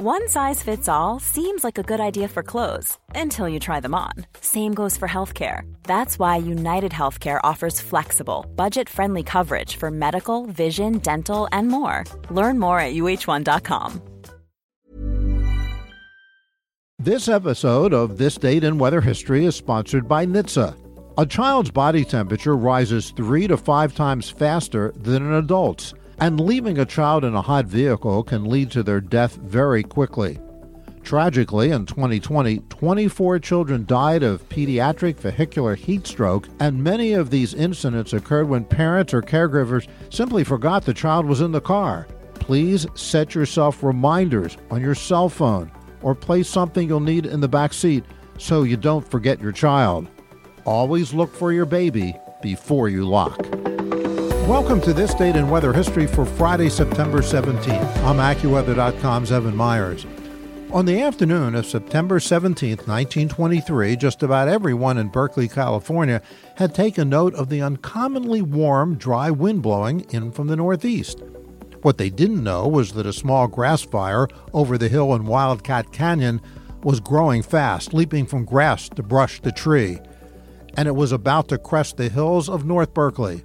One size fits all seems like a good idea for clothes until you try them on. Same goes for healthcare. That's why United Healthcare offers flexible, budget friendly coverage for medical, vision, dental, and more. Learn more at uh1.com. This episode of This Date in Weather History is sponsored by NHTSA. A child's body temperature rises three to five times faster than an adult's and leaving a child in a hot vehicle can lead to their death very quickly. Tragically, in 2020, 24 children died of pediatric vehicular heat stroke, and many of these incidents occurred when parents or caregivers simply forgot the child was in the car. Please set yourself reminders on your cell phone or place something you'll need in the back seat so you don't forget your child. Always look for your baby before you lock. Welcome to this date in weather history for Friday, September 17th. I'm AccuWeather.com's Evan Myers. On the afternoon of September 17, 1923, just about everyone in Berkeley, California had taken note of the uncommonly warm, dry wind blowing in from the northeast. What they didn't know was that a small grass fire over the hill in Wildcat Canyon was growing fast, leaping from grass to brush to tree, and it was about to crest the hills of North Berkeley.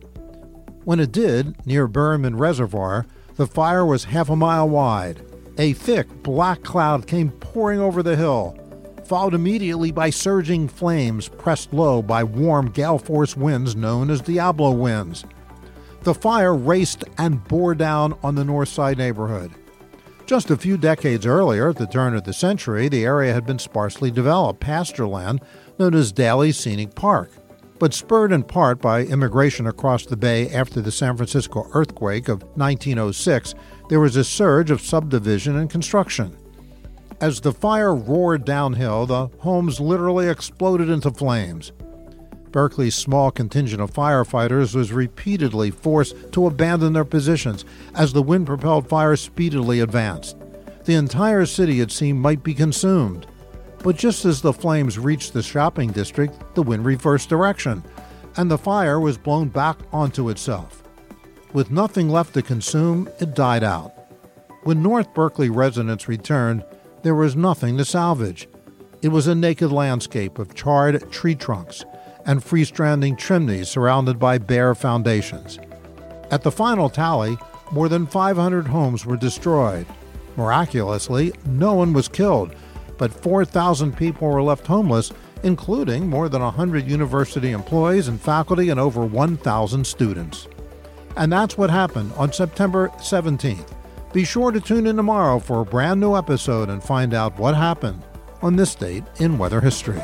When it did, near Berryman Reservoir, the fire was half a mile wide. A thick black cloud came pouring over the hill, followed immediately by surging flames pressed low by warm gale force winds known as Diablo winds. The fire raced and bore down on the north side neighborhood. Just a few decades earlier, at the turn of the century, the area had been sparsely developed pasture land known as Daly Scenic Park but spurred in part by immigration across the bay after the San Francisco earthquake of 1906, there was a surge of subdivision and construction. As the fire roared downhill, the homes literally exploded into flames. Berkeley's small contingent of firefighters was repeatedly forced to abandon their positions as the wind propelled fire speedily advanced. The entire city, it seemed, might be consumed. But just as the flames reached the shopping district, the wind reversed direction, and the fire was blown back onto itself. With nothing left to consume, it died out. When North Berkeley residents returned, there was nothing to salvage. It was a naked landscape of charred tree trunks and freestanding chimneys surrounded by bare foundations. At the final tally, more than 500 homes were destroyed. Miraculously, no one was killed, but 4,000 people were left homeless, including more than 100 university employees and faculty and over 1,000 students. And that's what happened on September 17th. Be sure to tune in tomorrow for a brand new episode and find out what happened on this date in weather history.